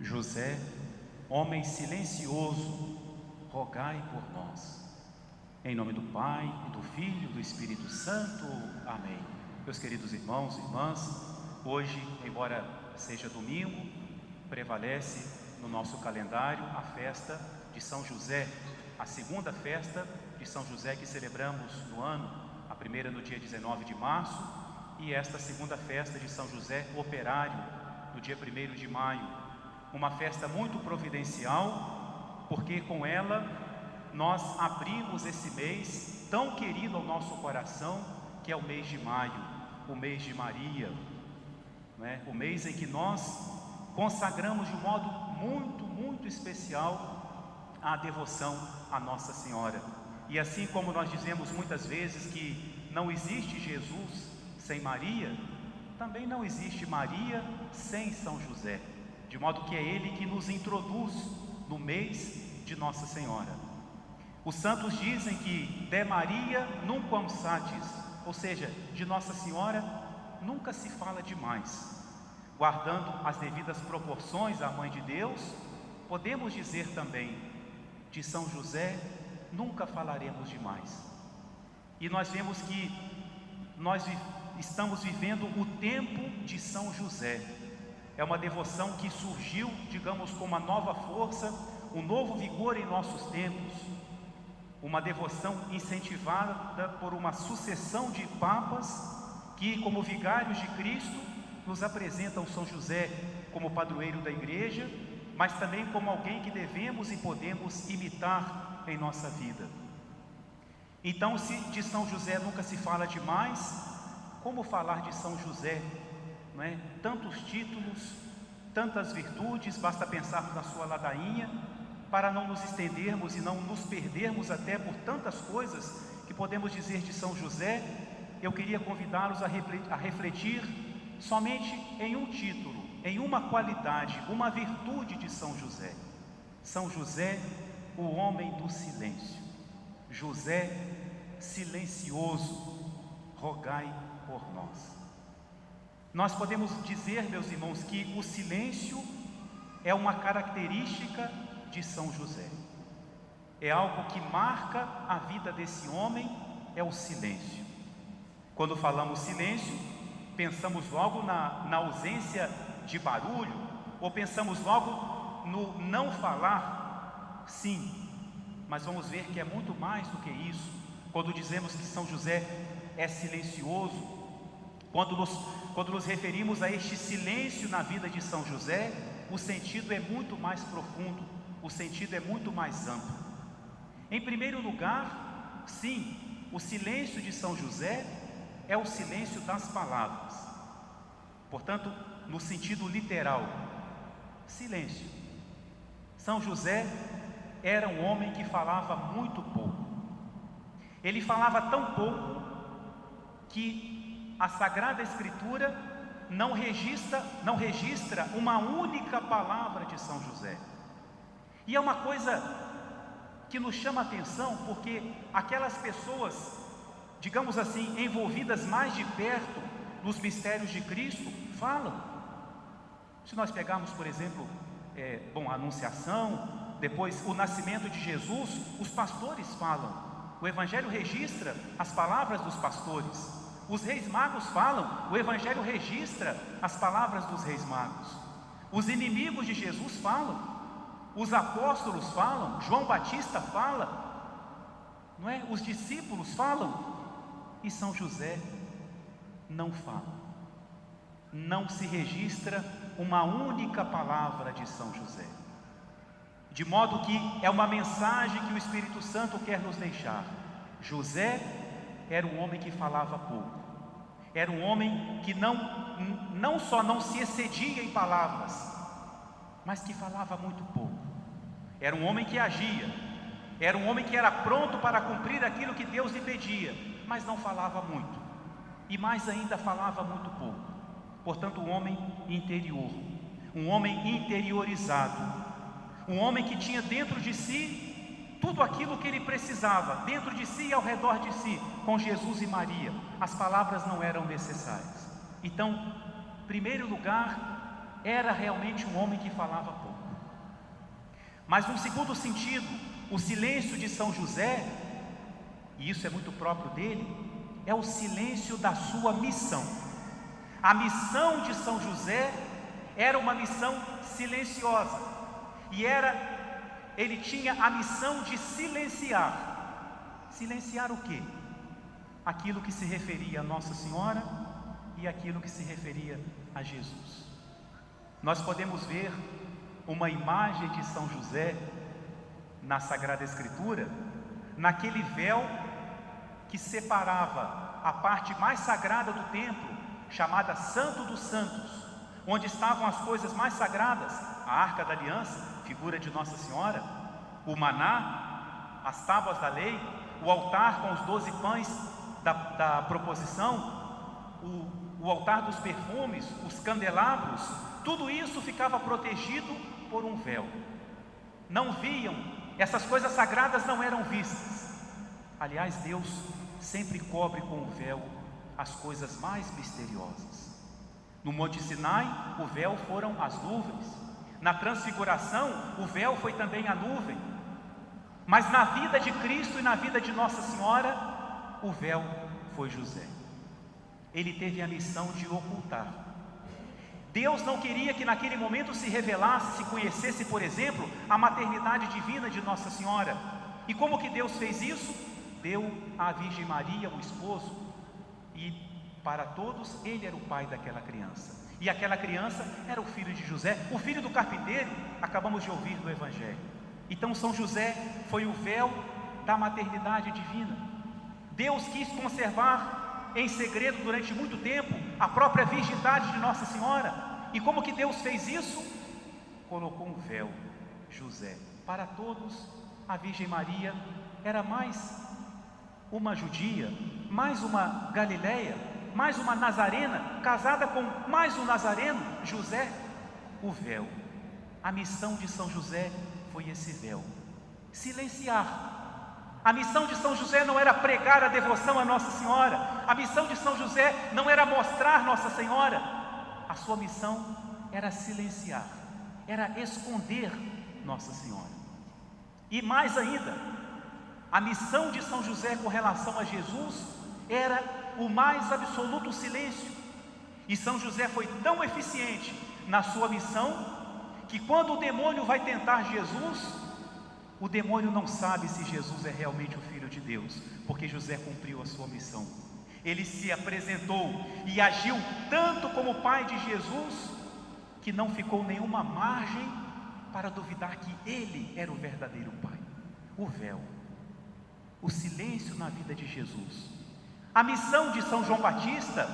José, homem silencioso, rogai por nós. Em nome do Pai, e do Filho e do Espírito Santo. Amém. Meus queridos irmãos e irmãs, hoje, embora seja domingo, prevalece no nosso calendário a festa de São José, a segunda festa de São José que celebramos no ano, a primeira no dia 19 de março e esta segunda festa de São José Operário, no dia 1 de maio. Uma festa muito providencial, porque com ela nós abrimos esse mês tão querido ao nosso coração, que é o mês de maio, o mês de Maria, né? o mês em que nós consagramos de um modo muito, muito especial a devoção à Nossa Senhora. E assim como nós dizemos muitas vezes que não existe Jesus sem Maria, também não existe Maria sem São José, de modo que é ele que nos introduz no mês de Nossa Senhora. Os santos dizem que de Maria nunca satis, ou seja, de Nossa Senhora nunca se fala demais. Guardando as devidas proporções à Mãe de Deus, podemos dizer também de São José nunca falaremos demais. E nós vemos que nós estamos vivendo o tempo de São José. É uma devoção que surgiu, digamos, com uma nova força, um novo vigor em nossos tempos. Uma devoção incentivada por uma sucessão de papas que, como vigários de Cristo, nos apresentam São José como padroeiro da igreja, mas também como alguém que devemos e podemos imitar em nossa vida. Então, se de São José nunca se fala demais, como falar de São José? Não é? Tantos títulos, tantas virtudes, basta pensar na sua ladainha, para não nos estendermos e não nos perdermos até por tantas coisas que podemos dizer de São José, eu queria convidá-los a refletir somente em um título, em uma qualidade, uma virtude de São José. São José, o homem do silêncio. José, silencioso, rogai por nós. Nós podemos dizer, meus irmãos, que o silêncio é uma característica de São José. É algo que marca a vida desse homem, é o silêncio. Quando falamos silêncio, pensamos logo na, na ausência de barulho, ou pensamos logo no não falar? Sim, mas vamos ver que é muito mais do que isso. Quando dizemos que São José é silencioso, quando nos, quando nos referimos a este silêncio na vida de São José, o sentido é muito mais profundo, o sentido é muito mais amplo. Em primeiro lugar, sim, o silêncio de São José é o silêncio das palavras. Portanto, no sentido literal, silêncio. São José era um homem que falava muito pouco. Ele falava tão pouco que a Sagrada Escritura não registra, não registra uma única palavra de São José. E é uma coisa que nos chama a atenção, porque aquelas pessoas, digamos assim, envolvidas mais de perto nos mistérios de Cristo, falam. Se nós pegarmos, por exemplo, é, bom, a Anunciação, depois o nascimento de Jesus, os pastores falam. O Evangelho registra as palavras dos pastores. Os reis magos falam, o Evangelho registra as palavras dos reis magos. Os inimigos de Jesus falam, os apóstolos falam, João Batista fala, não é? Os discípulos falam e São José não fala. Não se registra uma única palavra de São José. De modo que é uma mensagem que o Espírito Santo quer nos deixar. José era um homem que falava pouco. Era um homem que não, não só não se excedia em palavras, mas que falava muito pouco. Era um homem que agia, era um homem que era pronto para cumprir aquilo que Deus lhe pedia, mas não falava muito, e mais ainda falava muito pouco. Portanto, um homem interior, um homem interiorizado, um homem que tinha dentro de si tudo aquilo que ele precisava, dentro de si e ao redor de si, com Jesus e Maria. As palavras não eram necessárias. Então, em primeiro lugar, era realmente um homem que falava pouco. Mas num segundo sentido, o silêncio de São José, e isso é muito próprio dele, é o silêncio da sua missão. A missão de São José era uma missão silenciosa. E era ele tinha a missão de silenciar. Silenciar o quê? Aquilo que se referia a Nossa Senhora e aquilo que se referia a Jesus. Nós podemos ver uma imagem de São José na Sagrada Escritura, naquele véu que separava a parte mais sagrada do templo, chamada Santo dos Santos, onde estavam as coisas mais sagradas, a Arca da Aliança, figura de Nossa Senhora, o maná, as tábuas da lei, o altar com os doze pães da, da proposição, o, o altar dos perfumes, os candelabros, tudo isso ficava protegido por um véu. Não viam, essas coisas sagradas não eram vistas. Aliás, Deus sempre cobre com o véu as coisas mais misteriosas. No Monte Sinai, o véu foram as nuvens. Na transfiguração, o véu foi também a nuvem. Mas na vida de Cristo e na vida de Nossa Senhora, o véu foi José. Ele teve a missão de ocultar. Deus não queria que naquele momento se revelasse, se conhecesse, por exemplo, a maternidade divina de Nossa Senhora. E como que Deus fez isso? Deu à Virgem Maria o esposo e para todos ele era o pai daquela criança. E aquela criança era o filho de José, o filho do carpinteiro, acabamos de ouvir no Evangelho. Então São José foi o véu da maternidade divina. Deus quis conservar em segredo durante muito tempo a própria virgindade de Nossa Senhora. E como que Deus fez isso? Colocou um véu, José. Para todos, a Virgem Maria era mais uma judia, mais uma galileia, mais uma nazarena, casada com mais um nazareno, José, o véu. A missão de São José foi esse véu, silenciar. A missão de São José não era pregar a devoção a Nossa Senhora, a missão de São José não era mostrar Nossa Senhora, a sua missão era silenciar, era esconder Nossa Senhora. E mais ainda, a missão de São José com relação a Jesus era o mais absoluto silêncio. E São José foi tão eficiente na sua missão que quando o demônio vai tentar Jesus, o demônio não sabe se Jesus é realmente o filho de Deus, porque José cumpriu a sua missão. Ele se apresentou e agiu tanto como pai de Jesus, que não ficou nenhuma margem para duvidar que ele era o verdadeiro pai. O véu o silêncio na vida de Jesus. A missão de São João Batista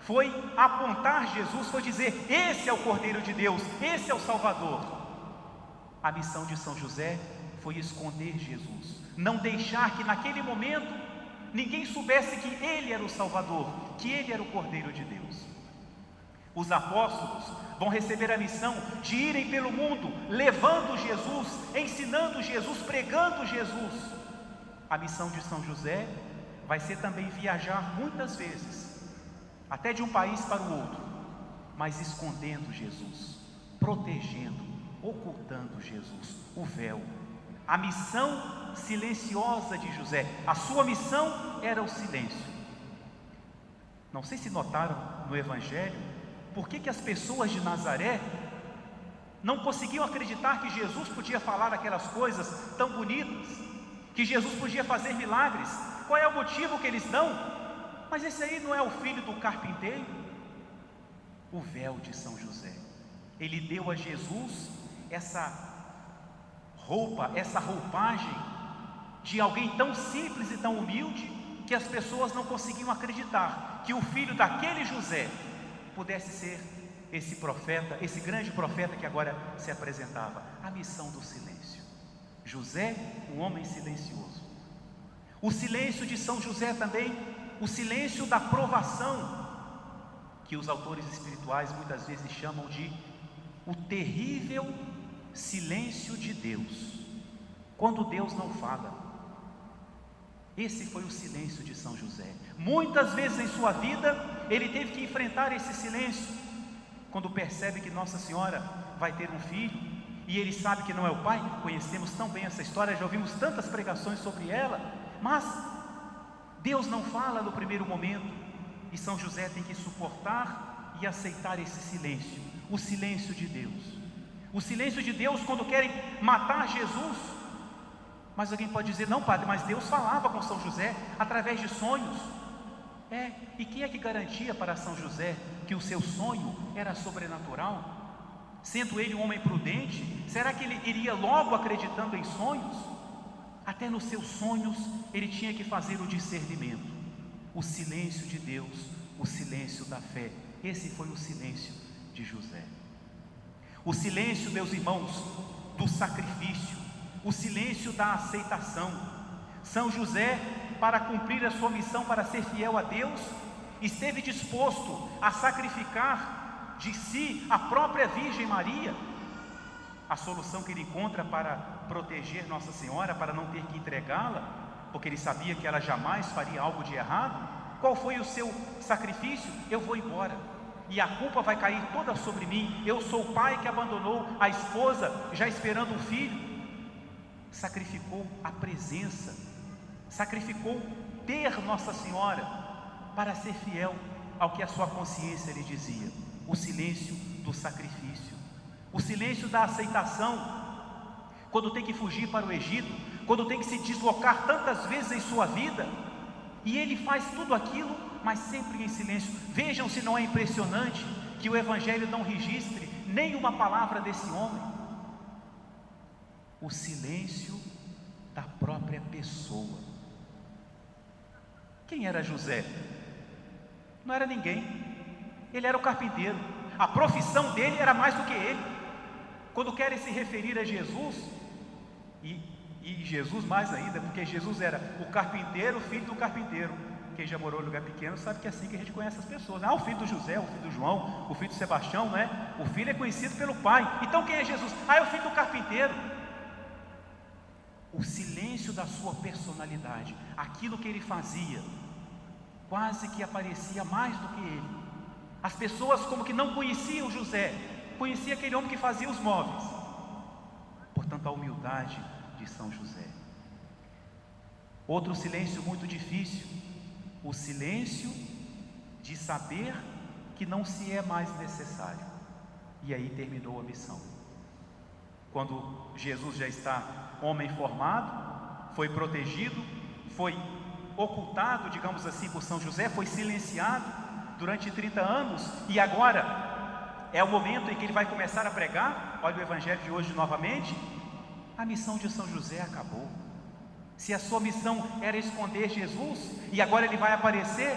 foi apontar Jesus, foi dizer: esse é o Cordeiro de Deus, esse é o Salvador. A missão de São José foi esconder Jesus, não deixar que naquele momento ninguém soubesse que ele era o Salvador, que ele era o Cordeiro de Deus. Os apóstolos vão receber a missão de irem pelo mundo, levando Jesus, ensinando Jesus, pregando Jesus. A missão de São José vai ser também viajar muitas vezes, até de um país para o outro, mas escondendo Jesus, protegendo, ocultando Jesus, o véu. A missão silenciosa de José, a sua missão era o silêncio. Não sei se notaram no Evangelho, por que, que as pessoas de Nazaré não conseguiam acreditar que Jesus podia falar aquelas coisas tão bonitas que Jesus podia fazer milagres. Qual é o motivo que eles dão? Mas esse aí não é o filho do carpinteiro? O véu de São José. Ele deu a Jesus essa roupa, essa roupagem de alguém tão simples e tão humilde que as pessoas não conseguiam acreditar que o filho daquele José pudesse ser esse profeta, esse grande profeta que agora se apresentava. A missão do silêncio. José, um homem silencioso. O silêncio de São José também, o silêncio da provação, que os autores espirituais muitas vezes chamam de o terrível silêncio de Deus, quando Deus não fala. Esse foi o silêncio de São José. Muitas vezes em sua vida, ele teve que enfrentar esse silêncio, quando percebe que Nossa Senhora vai ter um filho, e ele sabe que não é o pai. Conhecemos tão bem essa história, já ouvimos tantas pregações sobre ela, mas Deus não fala no primeiro momento, e São José tem que suportar e aceitar esse silêncio, o silêncio de Deus. O silêncio de Deus quando querem matar Jesus. Mas alguém pode dizer: não, padre, mas Deus falava com São José através de sonhos. É, e quem é que garantia para São José que o seu sonho era sobrenatural? Sendo ele um homem prudente, será que ele iria logo acreditando em sonhos? Até nos seus sonhos ele tinha que fazer o discernimento, o silêncio de Deus, o silêncio da fé. Esse foi o silêncio de José. O silêncio, meus irmãos, do sacrifício, o silêncio da aceitação. São José, para cumprir a sua missão, para ser fiel a Deus, esteve disposto a sacrificar de si a própria Virgem Maria. A solução que ele encontra para proteger Nossa Senhora, para não ter que entregá-la, porque ele sabia que ela jamais faria algo de errado. Qual foi o seu sacrifício? Eu vou embora e a culpa vai cair toda sobre mim. Eu sou o pai que abandonou a esposa, já esperando um filho. Sacrificou a presença, sacrificou ter Nossa Senhora para ser fiel ao que a sua consciência lhe dizia. O silêncio do sacrifício, o silêncio da aceitação. Quando tem que fugir para o Egito, quando tem que se deslocar tantas vezes em sua vida, e ele faz tudo aquilo mas sempre em silêncio. Vejam se não é impressionante que o Evangelho não registre nenhuma palavra desse homem. O silêncio da própria pessoa. Quem era José? Não era ninguém. Ele era o carpinteiro. A profissão dele era mais do que ele. Quando querem se referir a Jesus, e, e Jesus mais ainda, porque Jesus era o carpinteiro, filho do carpinteiro quem já morou em lugar pequeno sabe que é assim que a gente conhece as pessoas. Ah, o filho do José, o filho do João, o filho do Sebastião, né? O filho é conhecido pelo pai. Então quem é Jesus? Ah, é o filho do carpinteiro. O silêncio da sua personalidade, aquilo que ele fazia, quase que aparecia mais do que ele. As pessoas como que não conheciam José, conhecia aquele homem que fazia os móveis. Portanto, a humildade de São José. Outro silêncio muito difícil o silêncio de saber que não se é mais necessário. E aí terminou a missão. Quando Jesus já está homem formado, foi protegido, foi ocultado, digamos assim, por São José, foi silenciado durante 30 anos e agora é o momento em que ele vai começar a pregar. Olha o evangelho de hoje novamente. A missão de São José acabou. Se a sua missão era esconder Jesus e agora ele vai aparecer,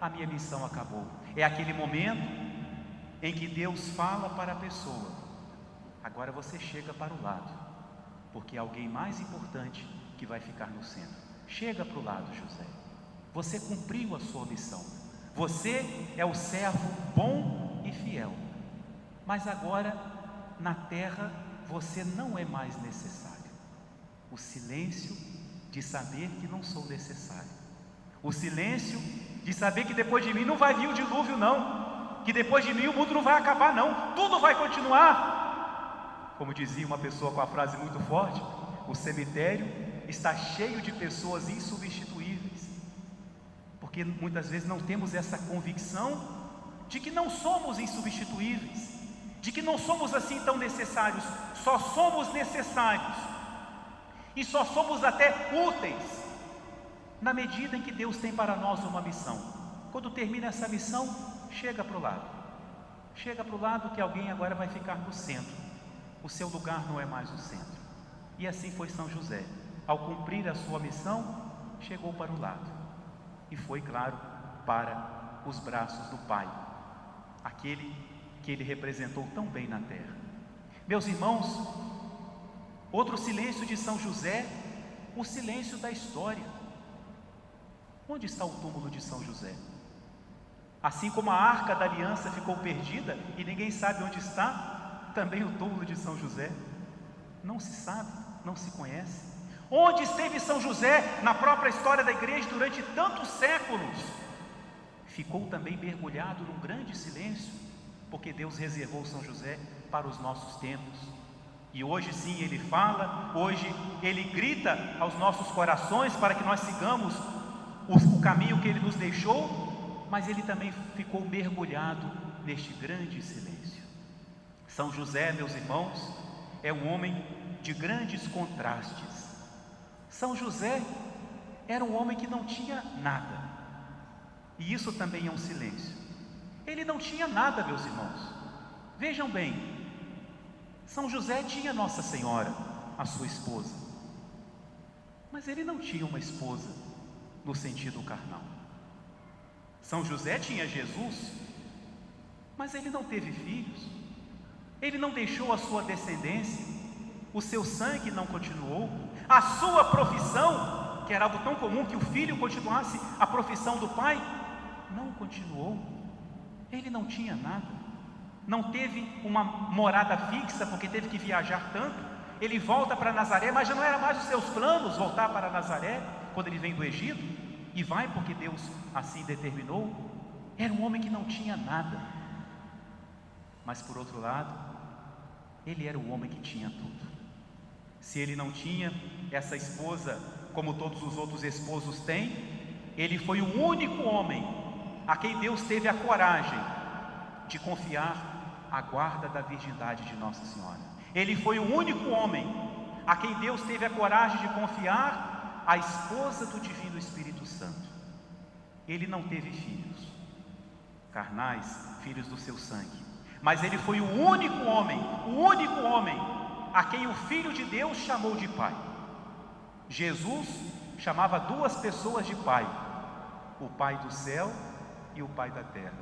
a minha missão acabou. É aquele momento em que Deus fala para a pessoa: agora você chega para o lado, porque é alguém mais importante que vai ficar no centro. Chega para o lado, José. Você cumpriu a sua missão. Você é o servo bom e fiel. Mas agora, na terra, você não é mais necessário. O silêncio de saber que não sou necessário, o silêncio de saber que depois de mim não vai vir o dilúvio, não, que depois de mim o mundo não vai acabar, não, tudo vai continuar. Como dizia uma pessoa com a frase muito forte: o cemitério está cheio de pessoas insubstituíveis, porque muitas vezes não temos essa convicção de que não somos insubstituíveis, de que não somos assim tão necessários, só somos necessários e só somos até úteis na medida em que Deus tem para nós uma missão. Quando termina essa missão, chega para o lado. Chega para o lado que alguém agora vai ficar no centro. O seu lugar não é mais o centro. E assim foi São José. Ao cumprir a sua missão, chegou para o lado. E foi, claro, para os braços do Pai, aquele que ele representou tão bem na terra. Meus irmãos, Outro silêncio de São José, o silêncio da história. Onde está o túmulo de São José? Assim como a arca da aliança ficou perdida e ninguém sabe onde está, também o túmulo de São José não se sabe, não se conhece. Onde esteve São José na própria história da igreja durante tantos séculos? Ficou também mergulhado num grande silêncio, porque Deus reservou São José para os nossos tempos E hoje sim ele fala, hoje ele grita aos nossos corações para que nós sigamos o, caminho que ele nos deixou, mas ele também ficou mergulhado neste grande silêncio. São José, meus irmãos, é um homem de grandes contrastes. São José era um homem que não tinha nada, e isso também é um silêncio. Ele não tinha nada, meus irmãos. Vejam bem, São José tinha Nossa Senhora, a sua esposa, mas ele não tinha uma esposa no sentido carnal. São José tinha Jesus, mas ele não teve filhos, ele não deixou a sua descendência, o seu sangue não continuou, a sua profissão, que era algo tão comum que o filho continuasse a profissão do pai, não continuou. Ele não tinha nada, não teve uma morada fixa, porque teve que viajar tanto. Ele volta para Nazaré, mas já não era mais os seus planos voltar para Nazaré, quando ele vem do Egito, e vai porque Deus assim determinou. Era um homem que não tinha nada, mas por outro lado, ele era o homem que tinha tudo. Se ele não tinha essa esposa como todos os outros esposos têm, ele foi o único homem a quem Deus teve a coragem de confiar a guarda da virgindade de Nossa Senhora. Ele foi o único homem a quem Deus teve a coragem de confiar a esposa do Divino Espírito Santo. Ele não teve filhos, carnais, filhos do seu sangue, mas ele foi o único homem, o único homem a quem o Filho de Deus chamou de Pai. Jesus chamava duas pessoas de Pai: o Pai do céu e o Pai da terra.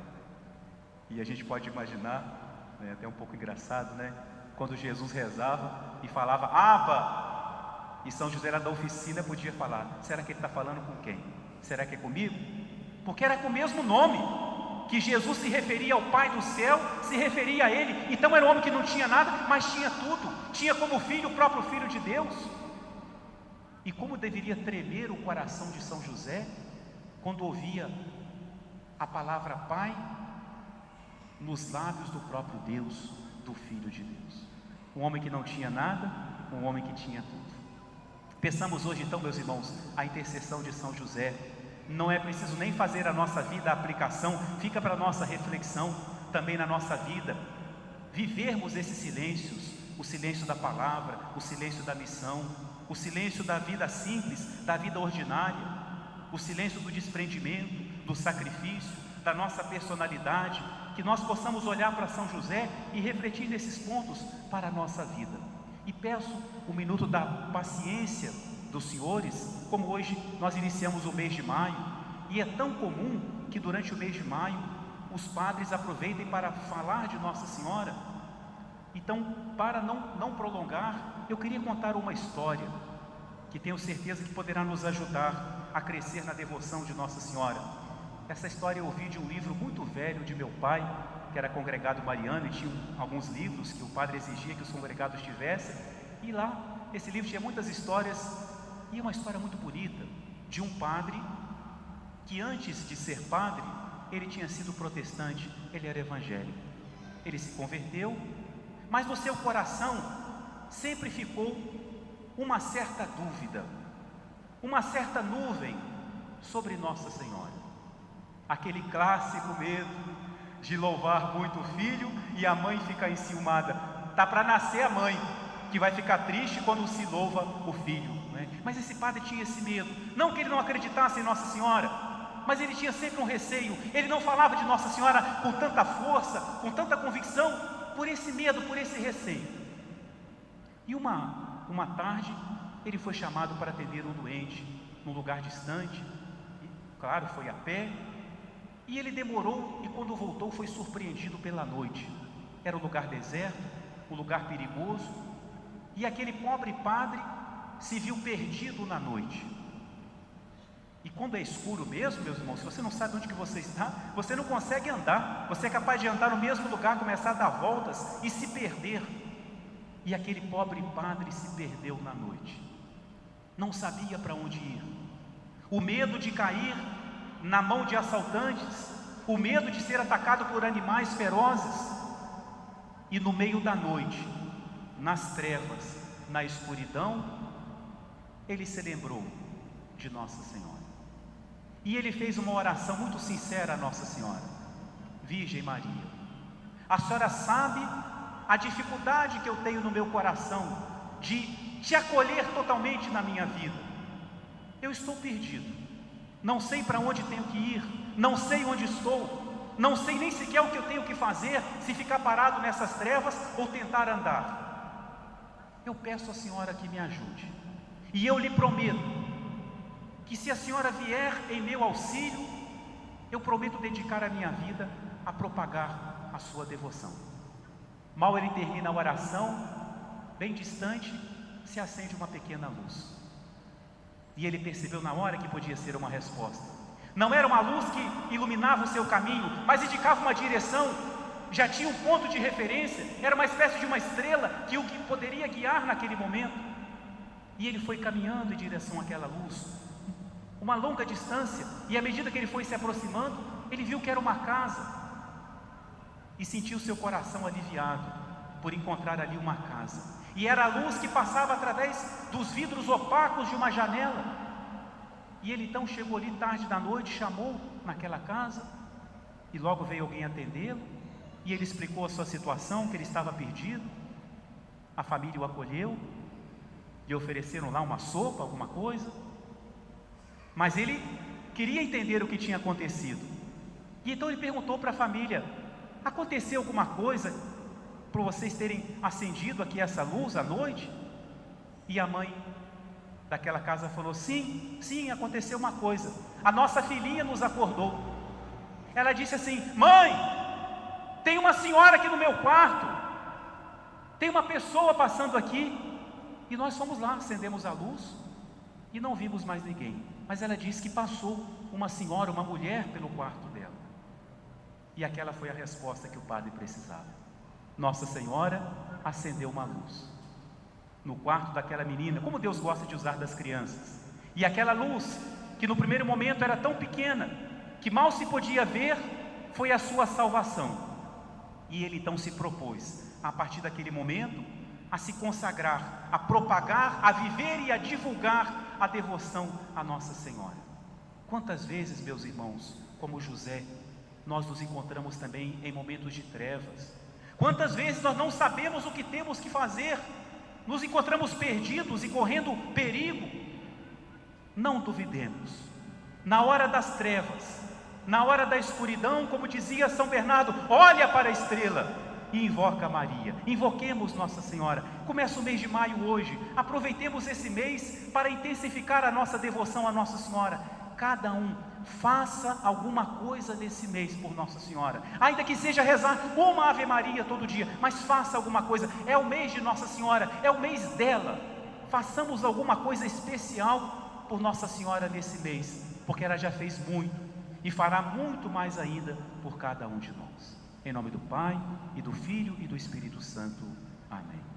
E a gente pode imaginar, né, até um pouco engraçado, né? Quando Jesus rezava e falava Aba, e São José era da oficina, podia falar: será que ele está falando com quem? Será que é comigo? Porque era com o mesmo nome que Jesus se referia ao Pai do céu, se referia a Ele. Então era um homem que não tinha nada, mas tinha tudo. Tinha como filho o próprio Filho de Deus. E como deveria tremer o coração de São José quando ouvia a palavra Pai nos lábios do próprio Deus, do Filho de Deus. Um homem que não tinha nada, um homem que tinha tudo. Pensamos hoje, então, meus irmãos, a intercessão de São José. Não é preciso nem fazer a nossa vida a aplicação, fica para a nossa reflexão também na nossa vida. Vivermos esses silêncios, o silêncio da palavra, o silêncio da missão, o silêncio da vida simples, da vida ordinária, o silêncio do desprendimento, do sacrifício, da nossa personalidade, que nós possamos olhar para São José e refletir nesses pontos para a nossa vida. E peço o um minuto da paciência dos senhores, como hoje nós iniciamos o mês de maio, e é tão comum que durante o mês de maio os padres aproveitem para falar de Nossa Senhora. Então, para não, não prolongar, eu queria contar uma história que tenho certeza que poderá nos ajudar a crescer na devoção de Nossa Senhora. Essa história eu ouvi de um livro muito velho de meu pai, que era congregado mariano e tinha alguns livros que o padre exigia que os congregados tivessem. E lá, esse livro tinha muitas histórias, e uma história muito bonita de um padre que antes de ser padre, ele tinha sido protestante, ele era evangélico. Ele se converteu, mas no seu coração sempre ficou uma certa dúvida, uma certa nuvem sobre Nossa Senhora aquele clássico medo de louvar muito o filho e a mãe ficar enciumada. Tá para nascer a mãe, que vai ficar triste quando se louva o filho. Né? Mas esse padre tinha esse medo, não que ele não acreditasse em Nossa Senhora, mas ele tinha sempre um receio. Ele não falava de Nossa Senhora com tanta força, com tanta convicção, por esse medo, por esse receio. E uma, uma tarde, ele foi chamado para atender um doente num lugar distante. E, claro, foi a pé, e ele demorou e quando voltou foi surpreendido pela noite. Era um lugar deserto, um lugar perigoso, e aquele pobre padre se viu perdido na noite. E quando é escuro mesmo, meus irmãos, se você não sabe onde que você está, você não consegue andar. Você é capaz de andar no mesmo lugar, começar a dar voltas e se perder. E aquele pobre padre se perdeu na noite. Não sabia para onde ir. O medo de cair na mão de assaltantes, o medo de ser atacado por animais ferozes, e no meio da noite, nas trevas, na escuridão, ele se lembrou de Nossa Senhora. E ele fez uma oração muito sincera a Nossa Senhora: Virgem Maria, a senhora sabe a dificuldade que eu tenho no meu coração de te acolher totalmente na minha vida. Eu estou perdido, não sei para onde tenho que ir, não sei onde estou, não sei nem sequer o que eu tenho que fazer, se ficar parado nessas trevas ou tentar andar. Eu peço à senhora que me ajude, e eu lhe prometo que se a senhora vier em meu auxílio, eu prometo dedicar a minha vida a propagar a sua devoção. Mal ele termina a oração, bem distante, se acende uma pequena luz. E ele percebeu na hora que podia ser uma resposta. Não era uma luz que iluminava o seu caminho, mas indicava uma direção, já tinha um ponto de referência, era uma espécie de uma estrela que o que poderia guiar naquele momento. E ele foi caminhando em direção àquela luz, uma longa distância, e à medida que ele foi se aproximando, ele viu que era uma casa e sentiu seu coração aliviado por encontrar ali uma casa. E era a luz que passava através dos vidros opacos de uma janela. E ele então chegou ali tarde da noite, chamou naquela casa, e logo veio alguém atendê-lo, e ele explicou a sua situação, que ele estava perdido. A família o acolheu, lhe ofereceram lá uma sopa, alguma coisa. Mas ele queria entender o que tinha acontecido. E então ele perguntou para a família: aconteceu alguma coisa para vocês terem acendido aqui essa luz à noite? E a mãe daquela casa falou: sim, sim, aconteceu uma coisa. A nossa filhinha nos acordou. Ela disse assim: mãe, tem uma senhora aqui no meu quarto, tem uma pessoa passando aqui. E nós fomos lá, acendemos a luz e não vimos mais ninguém. Mas ela disse que passou uma senhora, uma mulher pelo quarto dela. E aquela foi a resposta que o padre precisava. Nossa Senhora acendeu uma luz no quarto daquela menina, como Deus gosta de usar das crianças. E aquela luz, que no primeiro momento era tão pequena, que mal se podia ver, foi a sua salvação. E ele então se propôs, a partir daquele momento, a se consagrar, a propagar, a viver e a divulgar a devoção a Nossa Senhora. Quantas vezes, meus irmãos, como José, nós nos encontramos também em momentos de trevas. Quantas vezes nós não sabemos o que temos que fazer, nos encontramos perdidos e correndo perigo. Não duvidemos, na hora das trevas, na hora da escuridão, como dizia São Bernardo, olha para a estrela, e invoca Maria. Invoquemos Nossa Senhora. Começa o mês de maio hoje. Aproveitemos esse mês para intensificar a nossa devoção a Nossa Senhora. Cada um faça alguma coisa nesse mês por Nossa Senhora. Ainda que seja rezar uma Ave Maria todo dia, mas faça alguma coisa. É o mês de Nossa Senhora, é o mês dela. Façamos alguma coisa especial por Nossa Senhora nesse mês, porque ela já fez muito e fará muito mais ainda por cada um de nós. Em nome do Pai, e do Filho e do Espírito Santo. Amém.